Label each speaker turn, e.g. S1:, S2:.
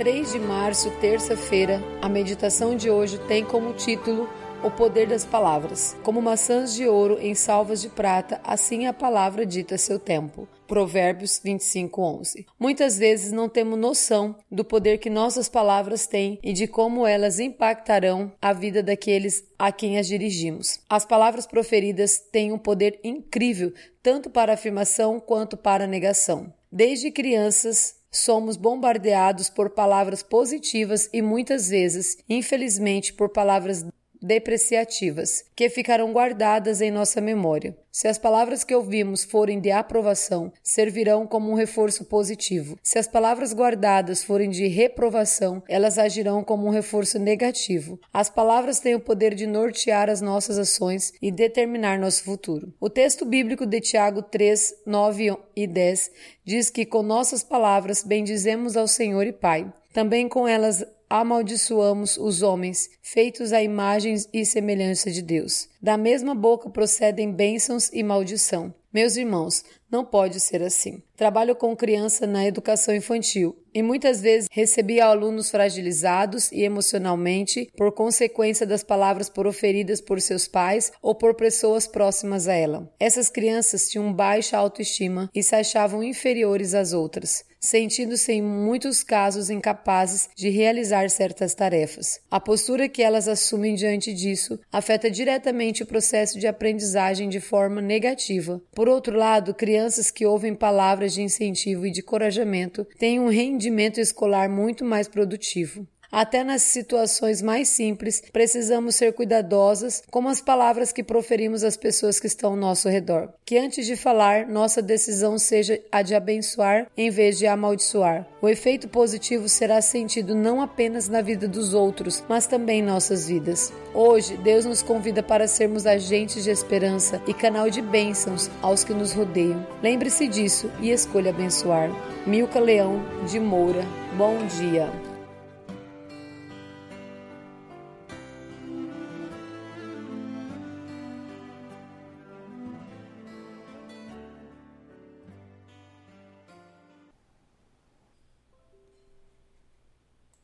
S1: 3 de março, terça-feira, a meditação de hoje tem como título O Poder das Palavras. Como maçãs de ouro em salvas de prata, assim é a palavra dita seu tempo. Provérbios 25:11. Muitas vezes não temos noção do poder que nossas palavras têm e de como elas impactarão a vida daqueles a quem as dirigimos. As palavras proferidas têm um poder incrível tanto para afirmação quanto para negação. Desde crianças, somos bombardeados por palavras positivas e muitas vezes, infelizmente, por palavras depreciativas, que ficarão guardadas em nossa memória. Se as palavras que ouvimos forem de aprovação, servirão como um reforço positivo. Se as palavras guardadas forem de reprovação, elas agirão como um reforço negativo. As palavras têm o poder de nortear as nossas ações e determinar nosso futuro. O texto bíblico de Tiago 3, 9 e 10 diz que com nossas palavras bendizemos ao Senhor e Pai. Também com elas amaldiçoamos os homens, feitos à imagem e semelhança de Deus. Da mesma boca procedem bênçãos e maldição. Meus irmãos, não pode ser assim. Trabalho com criança na educação infantil e muitas vezes recebi alunos fragilizados e emocionalmente por consequência das palavras proferidas por seus pais ou por pessoas próximas a ela. Essas crianças tinham baixa autoestima e se achavam inferiores às outras, sentindo-se em muitos casos incapazes de realizar certas tarefas. A postura que elas assumem diante disso afeta diretamente o processo de aprendizagem de forma negativa. Por outro lado, crianças que ouvem palavras de incentivo e de encorajamento têm um rendimento escolar muito mais produtivo. Até nas situações mais simples, precisamos ser cuidadosas com as palavras que proferimos às pessoas que estão ao nosso redor. Que antes de falar, nossa decisão seja a de abençoar em vez de amaldiçoar. O efeito positivo será sentido não apenas na vida dos outros, mas também em nossas vidas. Hoje, Deus nos convida para sermos agentes de esperança e canal de bênçãos aos que nos rodeiam. Lembre-se disso e escolha abençoar. Milka Leão de Moura. Bom dia.